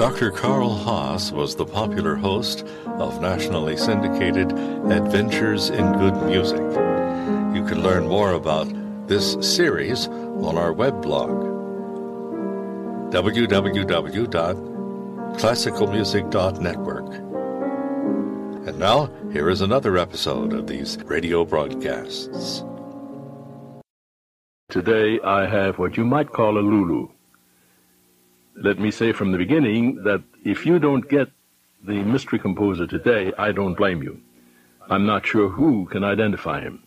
Dr. Karl Haas was the popular host of nationally syndicated Adventures in Good Music. You can learn more about this series on our web blog www.classicalmusic.network. And now, here is another episode of these radio broadcasts. Today I have what you might call a Lulu. Let me say from the beginning that if you don't get the mystery composer today, I don't blame you. I'm not sure who can identify him.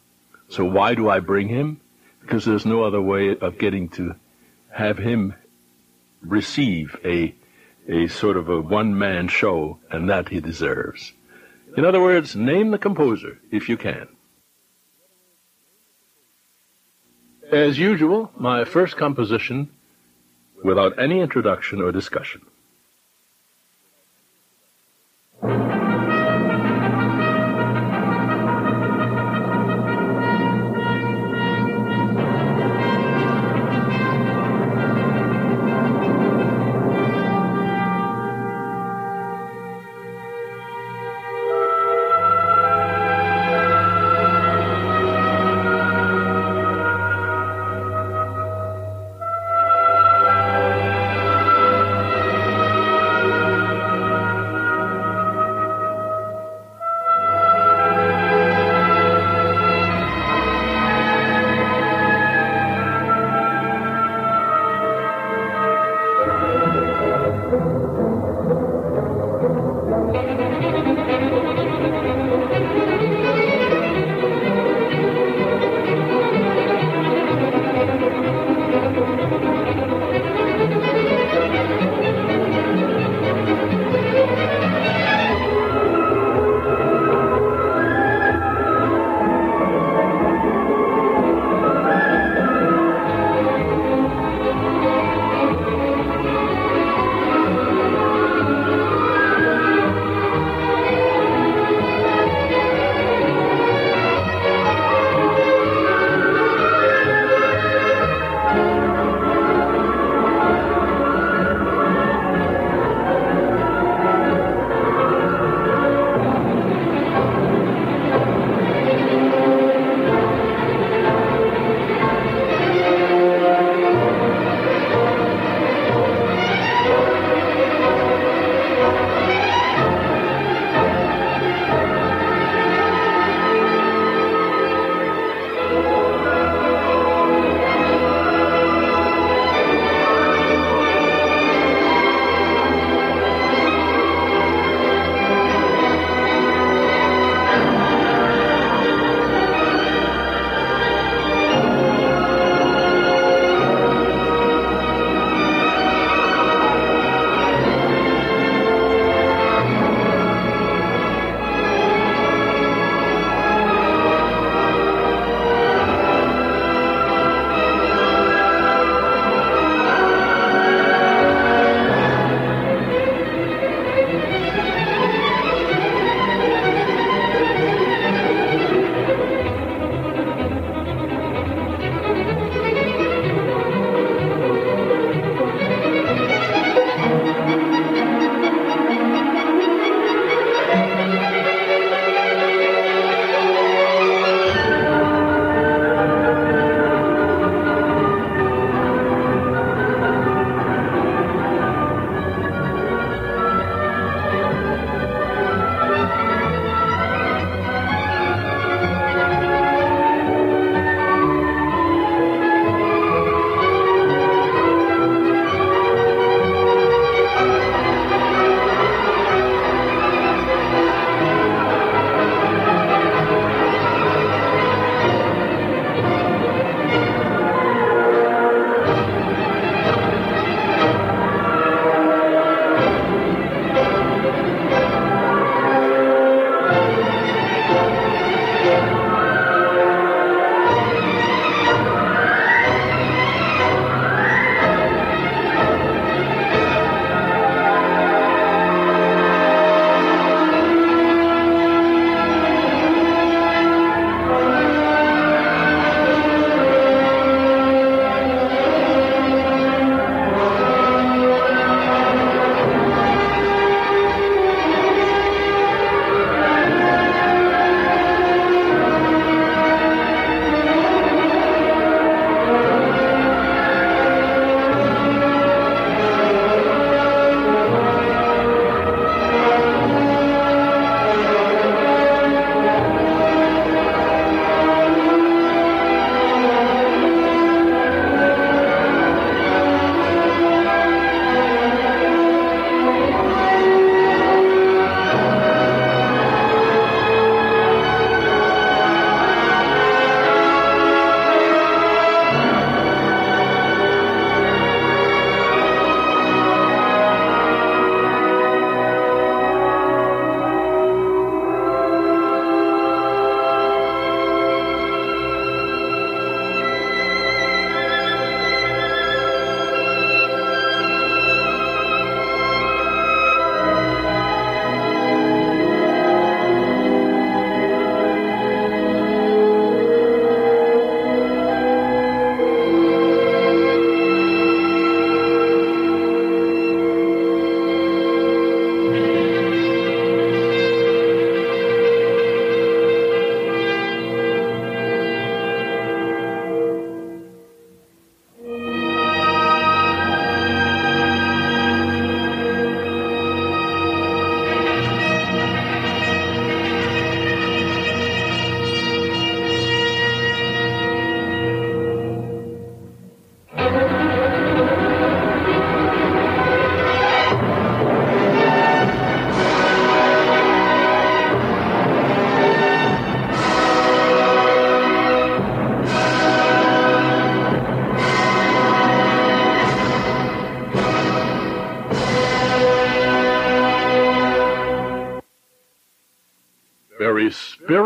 So why do I bring him? Because there's no other way of getting to have him receive a, a sort of a one-man show, and that he deserves. In other words, name the composer if you can. As usual, my first composition without any introduction or discussion.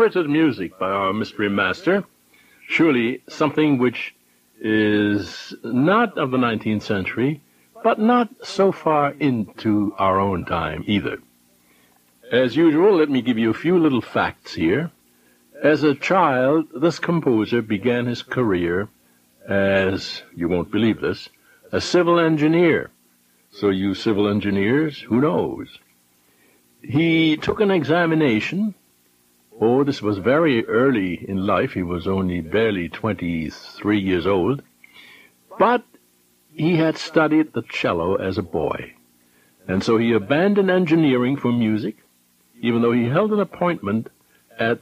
Spirited music by our mystery master. Surely something which is not of the 19th century, but not so far into our own time either. As usual, let me give you a few little facts here. As a child, this composer began his career as, you won't believe this, a civil engineer. So you civil engineers, who knows? He took an examination. Oh, this was very early in life. He was only barely 23 years old. But he had studied the cello as a boy. And so he abandoned engineering for music, even though he held an appointment at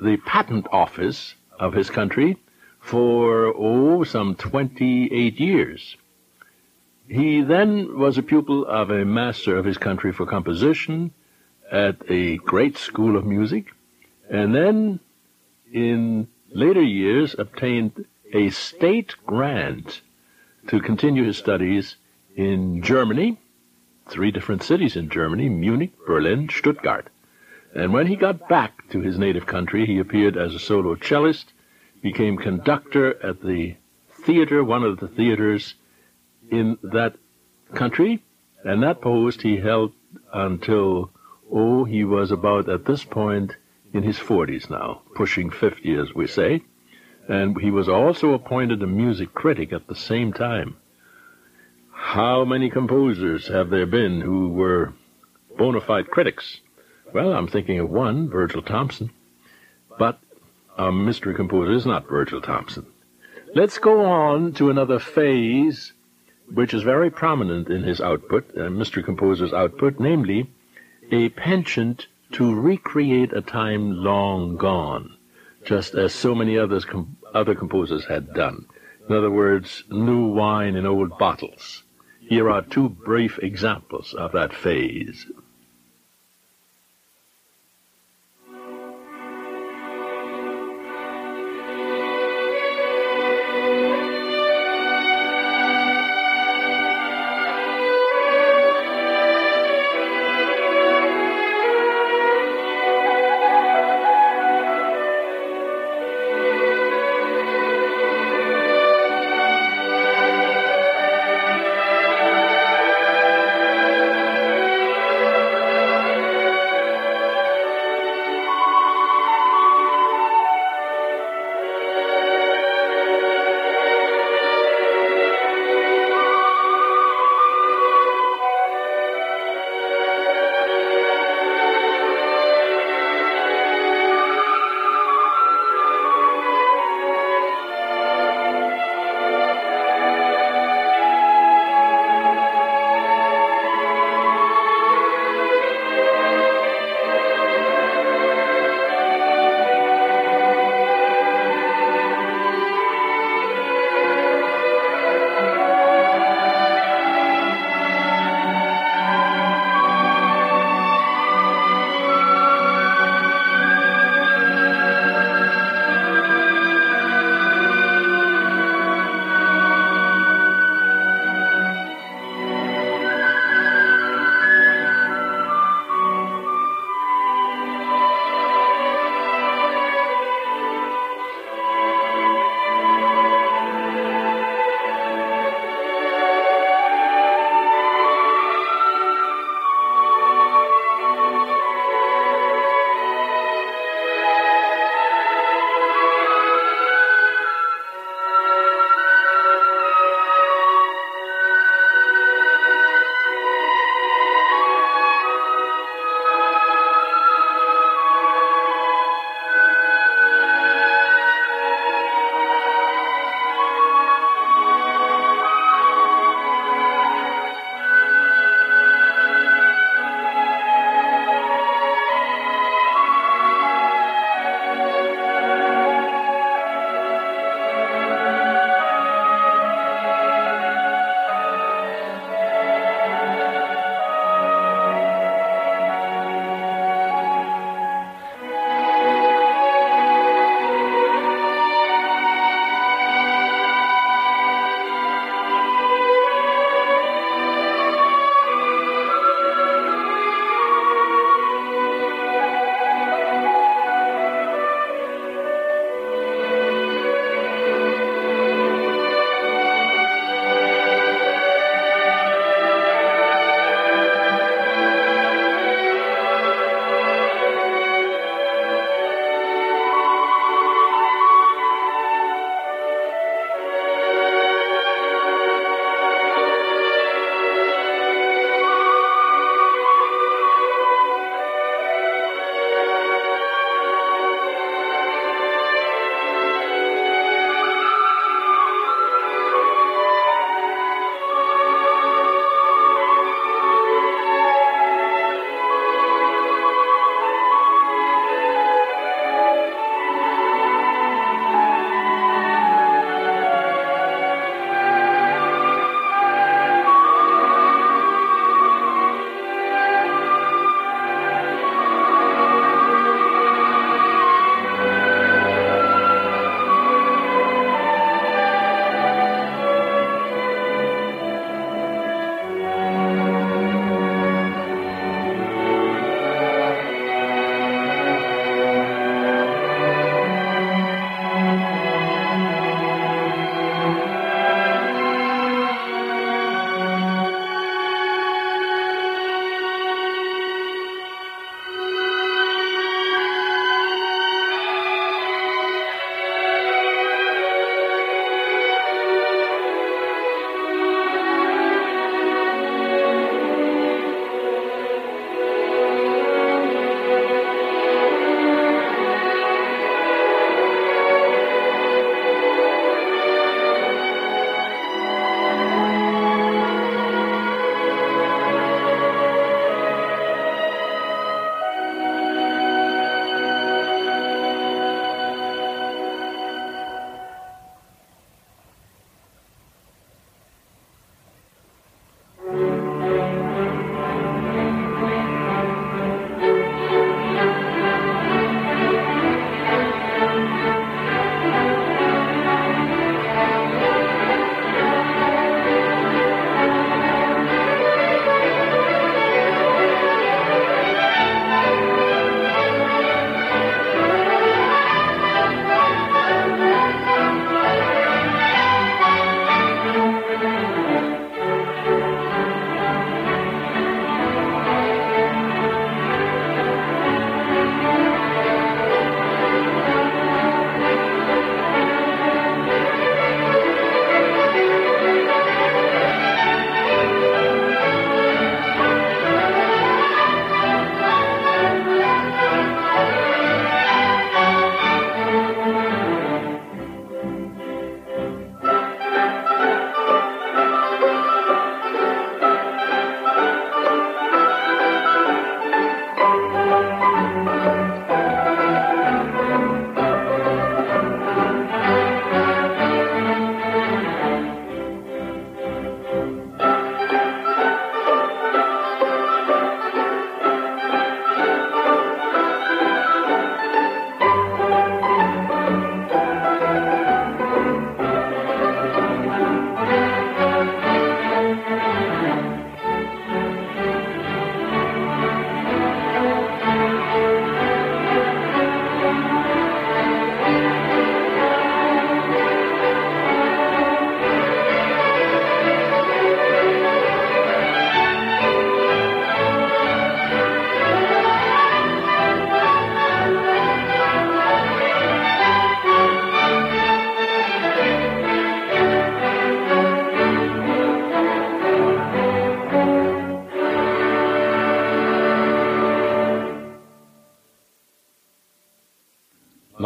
the patent office of his country for, oh, some 28 years. He then was a pupil of a master of his country for composition at a great school of music, and then in later years obtained a state grant to continue his studies in Germany, three different cities in Germany, Munich, Berlin, Stuttgart. And when he got back to his native country, he appeared as a solo cellist, became conductor at the theater, one of the theaters in that country, and that post he held until, oh, he was about at this point in his 40s now, pushing 50 as we say, and he was also appointed a music critic at the same time. How many composers have there been who were bona fide critics? Well, I'm thinking of one, Virgil Thomson, but a mystery composer is not Virgil Thomson. Let's go on to another phase which is very prominent in his output, uh, mystery composer's output, namely a penchant to recreate a time long gone, just as so many others com- other composers had done. In other words, new wine in old bottles. Here are two brief examples of that phase.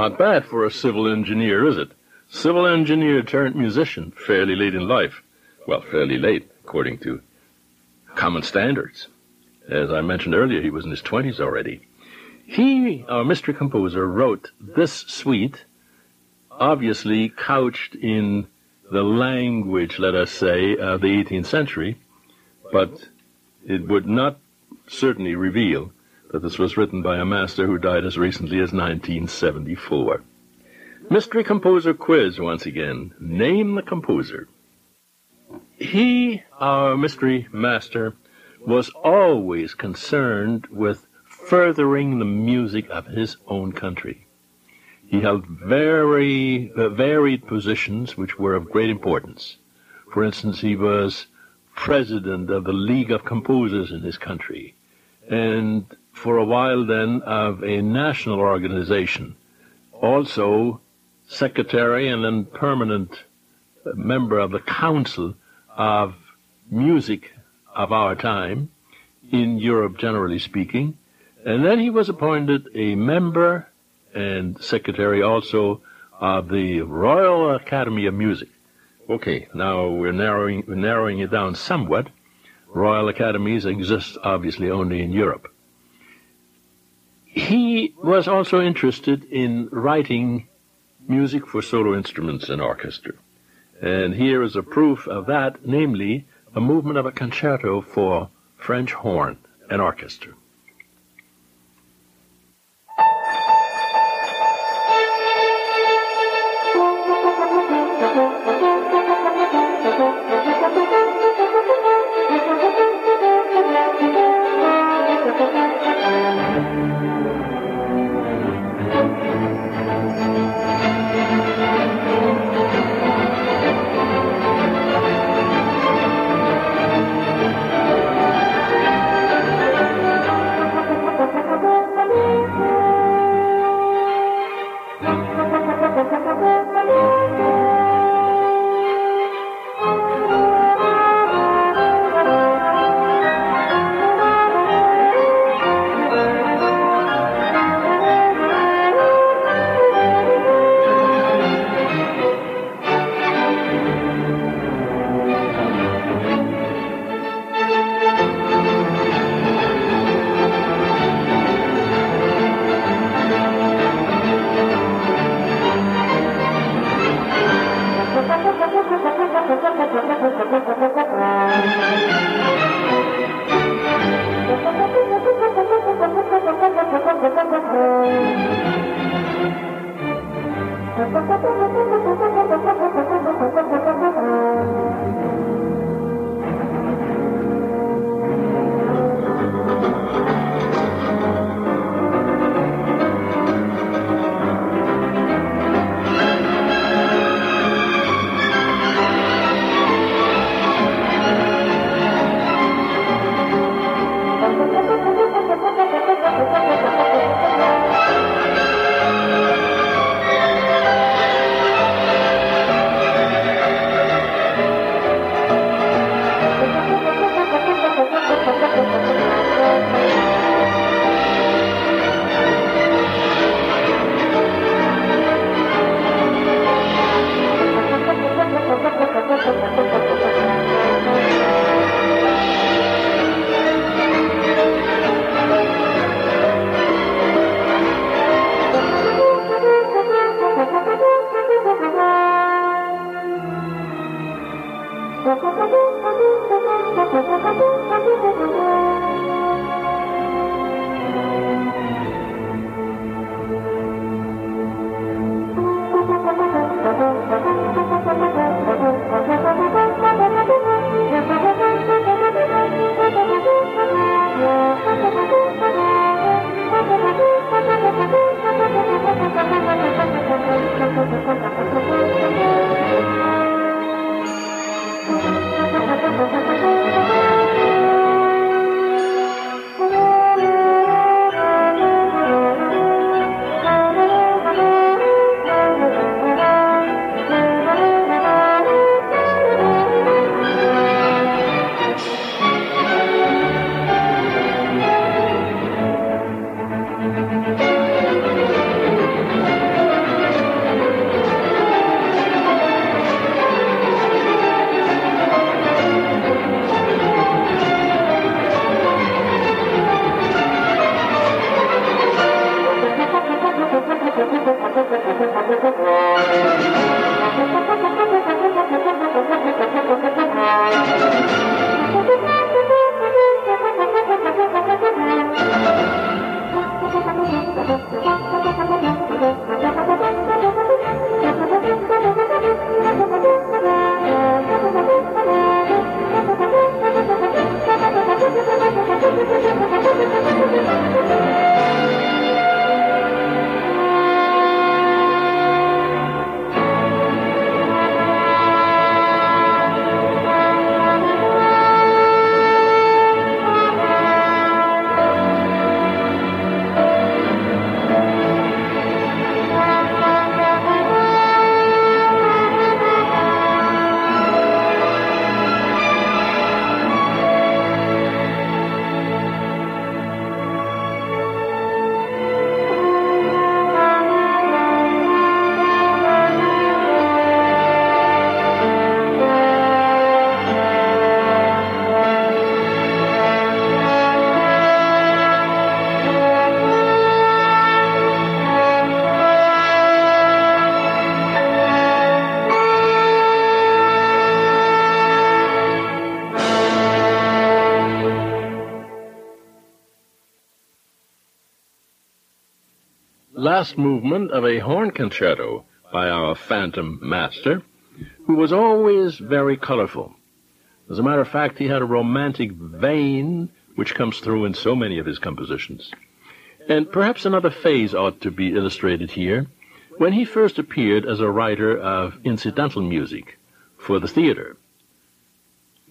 Not bad for a civil engineer, is it? Civil engineer turned musician, fairly late in life. Well, fairly late, according to common standards. As I mentioned earlier, he was in his 20s already. He, our mystery composer, wrote this suite, obviously couched in the language, let us say, of the 18th century, but it would not certainly reveal this was written by a master who died as recently as 1974. Mystery Composer Quiz once again. Name the composer. He, our mystery master, was always concerned with furthering the music of his own country. He held very uh, varied positions which were of great importance. For instance, he was president of the League of Composers in his country, and for a while then of a national organization, also secretary and then permanent uh, member of the Council of Music of our time, in Europe generally speaking, and then he was appointed a member and secretary also of the Royal Academy of Music. Okay, now we're narrowing, narrowing it down somewhat. Royal Academies exist obviously only in Europe. He was also interested in writing music for solo instruments and orchestra. And here is a proof of that, namely, a movement of a concerto for French horn and orchestra. Last movement of a horn concerto by our phantom master, who was always very colorful. As a matter of fact, he had a romantic vein which comes through in so many of his compositions. And perhaps another phase ought to be illustrated here. When he first appeared as a writer of incidental music for the theater,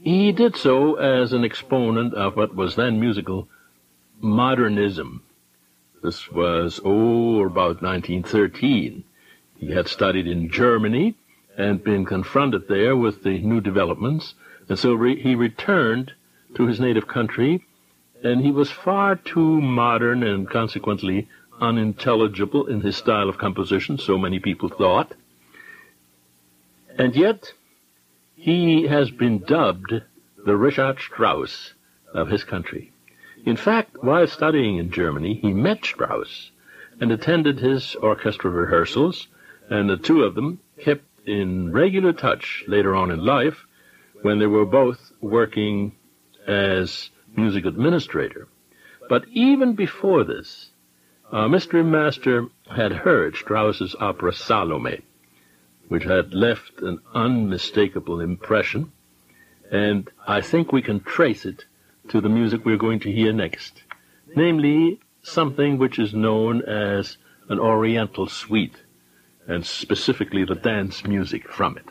he did so as an exponent of what was then musical modernism. This was, oh, about 1913. He had studied in Germany and been confronted there with the new developments, and so re- he returned to his native country, and he was far too modern and consequently unintelligible in his style of composition, so many people thought. And yet, he has been dubbed the Richard Strauss of his country. In fact, while studying in Germany, he met Strauss and attended his orchestra rehearsals, and the two of them kept in regular touch later on in life when they were both working as music administrator. But even before this, our mystery master had heard Strauss's opera Salome, which had left an unmistakable impression, and I think we can trace it to the music we're going to hear next, namely something which is known as an Oriental suite, and specifically the dance music from it.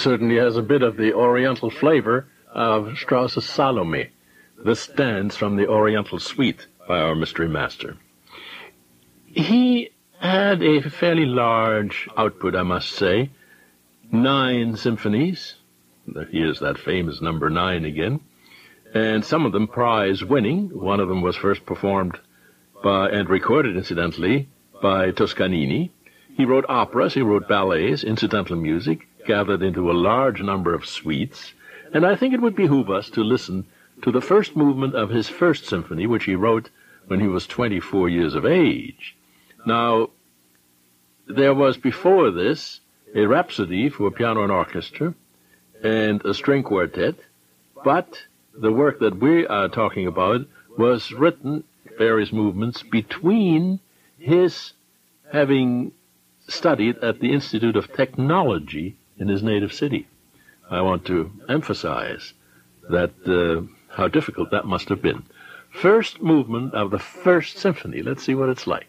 Certainly has a bit of the Oriental flavor of Strauss's Salome. This stands from the Oriental Suite by our mystery master. He had a fairly large output, I must say. Nine symphonies. Here's that famous number nine again. And some of them prize winning. One of them was first performed by, and recorded incidentally, by Toscanini. He wrote operas, he wrote ballets, incidental music, gathered into a large number of suites, and I think it would behoove us to listen to the first movement of his first symphony, which he wrote when he was 24 years of age. Now, there was before this a rhapsody for piano and orchestra and a string quartet, but the work that we are talking about was written, various movements, between his having studied at the Institute of Technology in his native city. I want to emphasize that uh, how difficult that must have been. First movement of the first symphony. Let's see what it's like.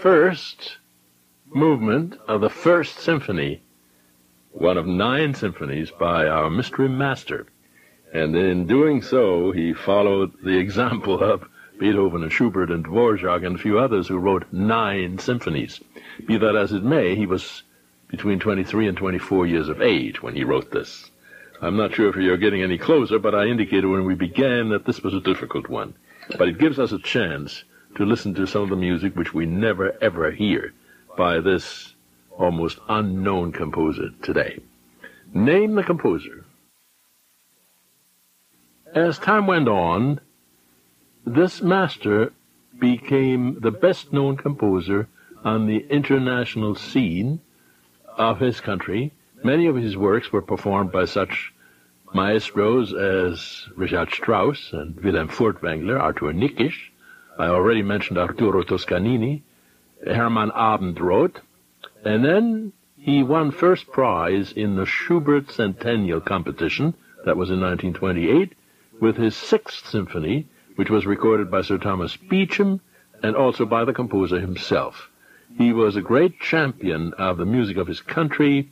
First movement of the first symphony, one of nine symphonies by our mystery master. And in doing so, he followed the example of Beethoven and Schubert and Dvorak and a few others who wrote nine symphonies. Be that as it may, he was between 23 and 24 years of age when he wrote this. I'm not sure if you're getting any closer, but I indicated when we began that this was a difficult one. But it gives us a chance to listen to some of the music which we never ever hear by this almost unknown composer today. Name the composer. As time went on, this master became the best known composer on the international scene of his country. Many of his works were performed by such maestros as Richard Strauss and Wilhelm Furtwängler, Arthur Nikisch. I already mentioned Arturo Toscanini, Hermann Abendroth, and then he won first prize in the Schubert Centennial Competition, that was in 1928, with his Sixth Symphony, which was recorded by Sir Thomas Beecham and also by the composer himself. He was a great champion of the music of his country,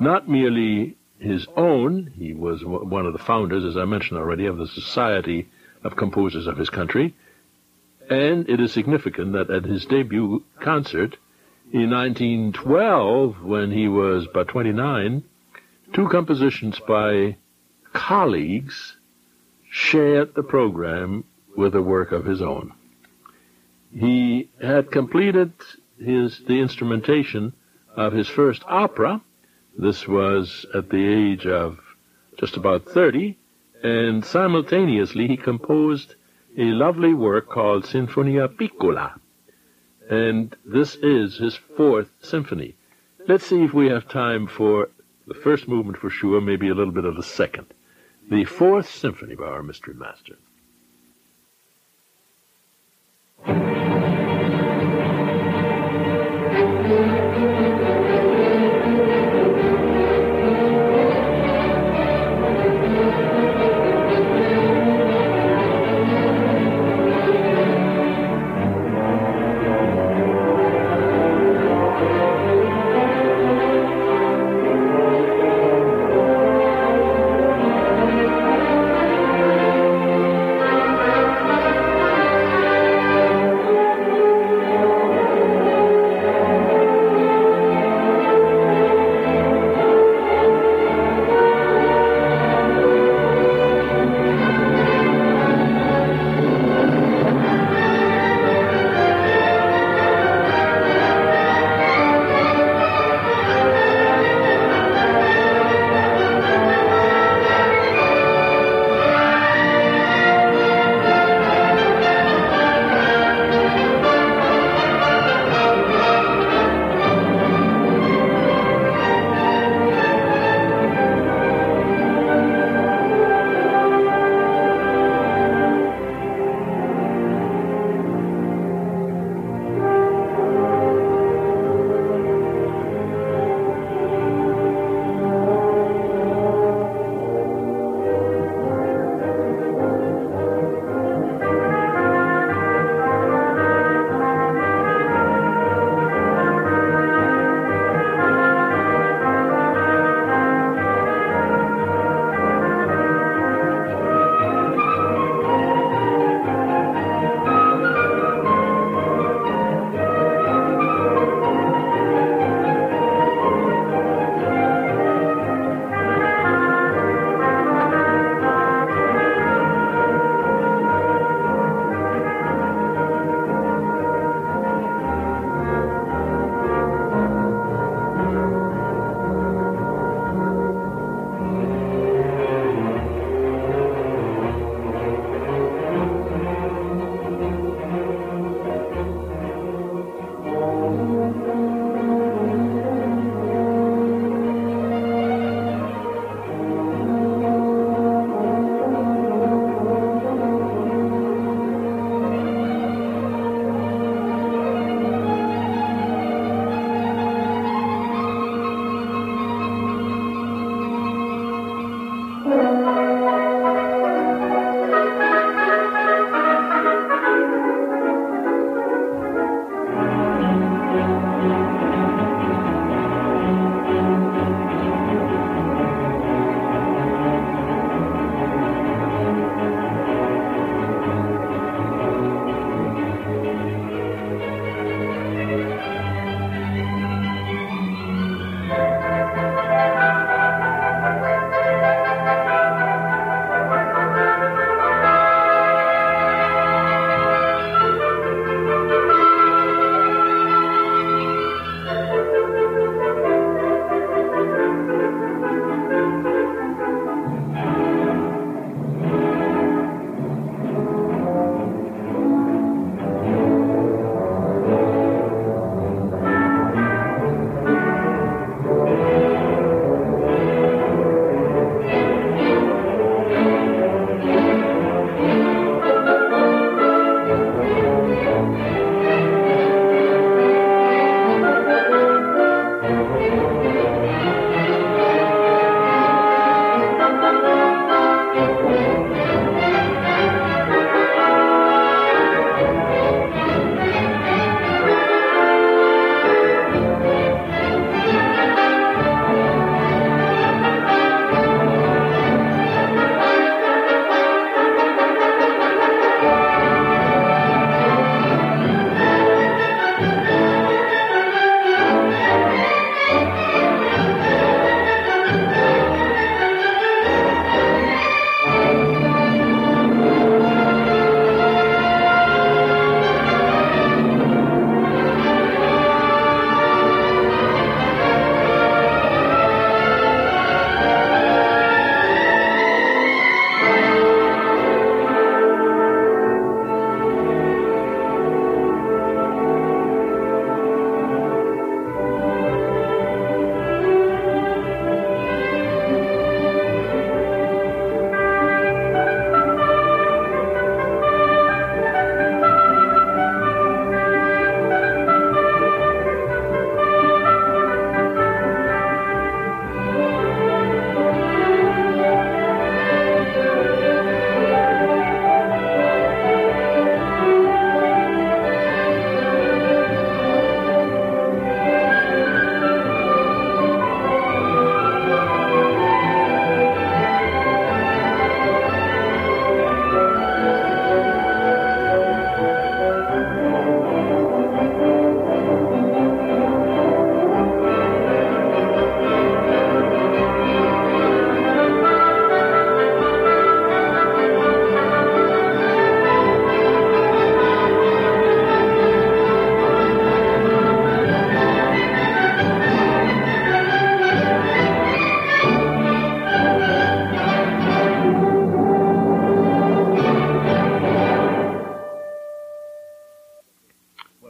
not merely his own. He was one of the founders, as I mentioned already, of the Society of Composers of his country. And it is significant that at his debut concert in 1912, when he was but 29, two compositions by colleagues shared the program with a work of his own. He had completed his the instrumentation of his first opera, this was at the age of just about 30, and simultaneously he composed a lovely work called Sinfonia Piccola. And this is his fourth symphony. Let's see if we have time for the first movement for sure, maybe a little bit of the second. The fourth symphony by our mystery master.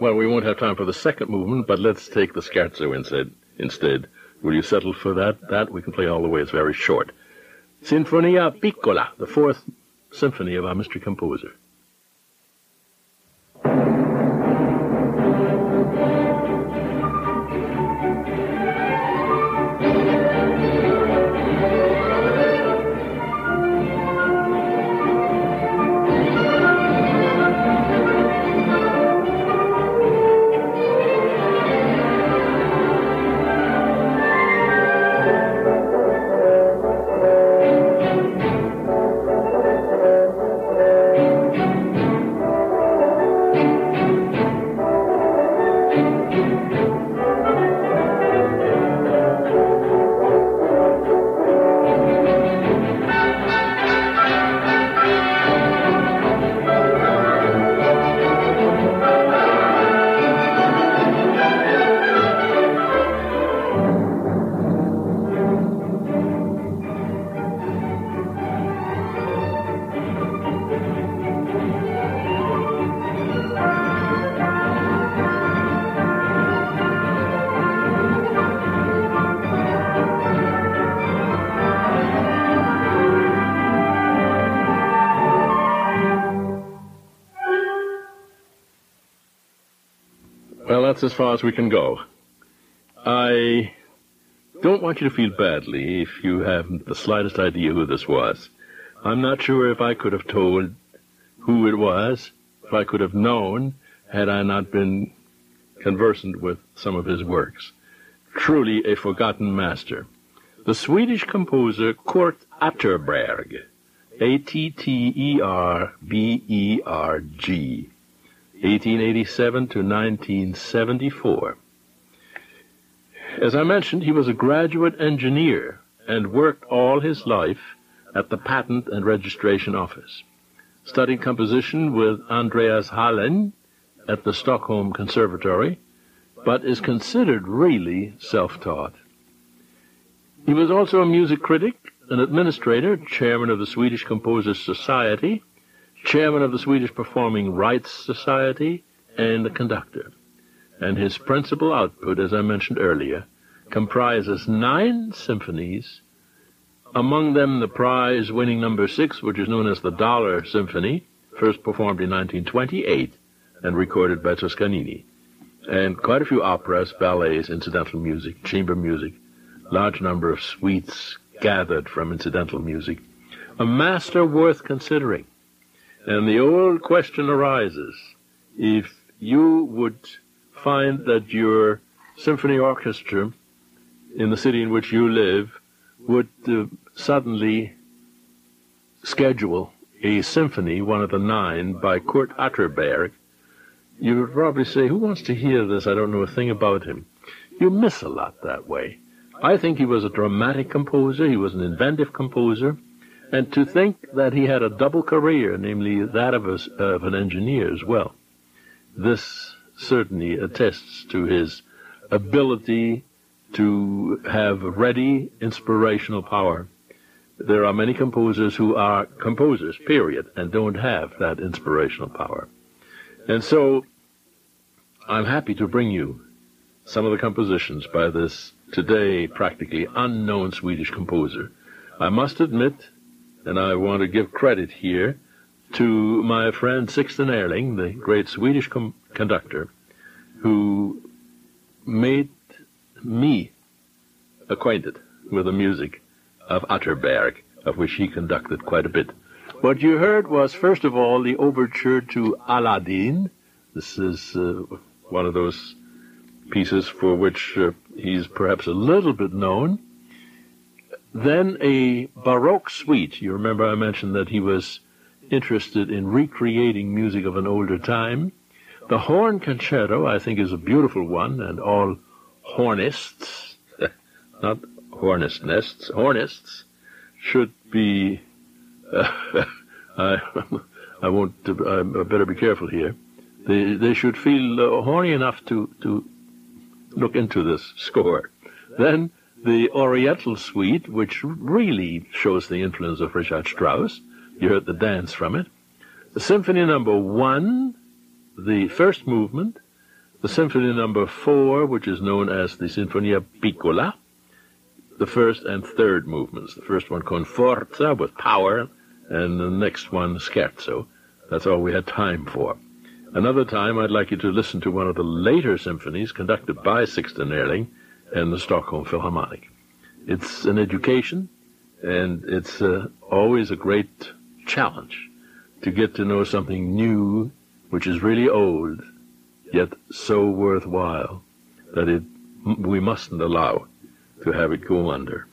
Well, we won't have time for the second movement, but let's take the scherzo instead. Instead, will you settle for that? That we can play all the way. It's very short. Sinfonia Piccola, the fourth symphony of our mystery composer. As far as we can go. I don't want you to feel badly if you haven't the slightest idea who this was. I'm not sure if I could have told who it was, if I could have known, had I not been conversant with some of his works. Truly a forgotten master. The Swedish composer Kurt Atterberg, A-T-T-E-R-B-E-R-G, 1887 to 1974. As I mentioned, he was a graduate engineer and worked all his life at the Patent and Registration Office. Studied composition with Andreas Hallén at the Stockholm Conservatory, but is considered really self-taught. He was also a music critic, an administrator, chairman of the Swedish Composers Society, chairman of the Swedish Performing Rights Society, and a conductor. And his principal output, as I mentioned earlier, comprises nine symphonies, among them the prize-winning number six, which is known as the Dollar Symphony, first performed in 1928 and recorded by Toscanini, and quite a few operas, ballets, incidental music, chamber music, large number of suites gathered from incidental music. A master worth considering. And the old question arises, if you would find that your symphony orchestra in the city in which you live would uh, suddenly schedule a symphony, one of the nine, by Kurt Atterberg, you would probably say, who wants to hear this? I don't know a thing about him. You miss a lot that way. I think he was a dramatic composer. He was an inventive composer. And to think that he had a double career, namely that of, a, of an engineer as well, this certainly attests to his ability to have ready inspirational power. There are many composers who are composers, period, and don't have that inspirational power. And so I'm happy to bring you some of the compositions by this today practically unknown Swedish composer. I must admit, and I want to give credit here to my friend Sixten Ehrling, the great Swedish conductor, who made me acquainted with the music of Atterberg, of which he conducted quite a bit. What you heard was, first of all, the overture to Aladdin. This is uh, one of those pieces for which uh, he's perhaps a little bit known. Then a Baroque suite. You remember I mentioned that he was interested in recreating music of an older time. The horn concerto, I think, is a beautiful one, and all hornists, not hornist nests, hornists, should be. Uh, I, I won't. I better be careful here. They they should feel uh, horny enough to to look into this score. Then the Oriental Suite, which really shows the influence of Richard Strauss. You heard the dance from it. The Symphony Number One, the first movement, the Symphony Number Four, which is known as the Sinfonia Piccola, the first and third movements. The first one con forza with power, and the next one scherzo. That's all we had time for. Another time, I'd like you to listen to one of the later symphonies conducted by Sixten Ehrling and the Stockholm Philharmonic. It's an education, and it's uh, always a great challenge to get to know something new, which is really old, yet so worthwhile that it we mustn't allow to have it go under.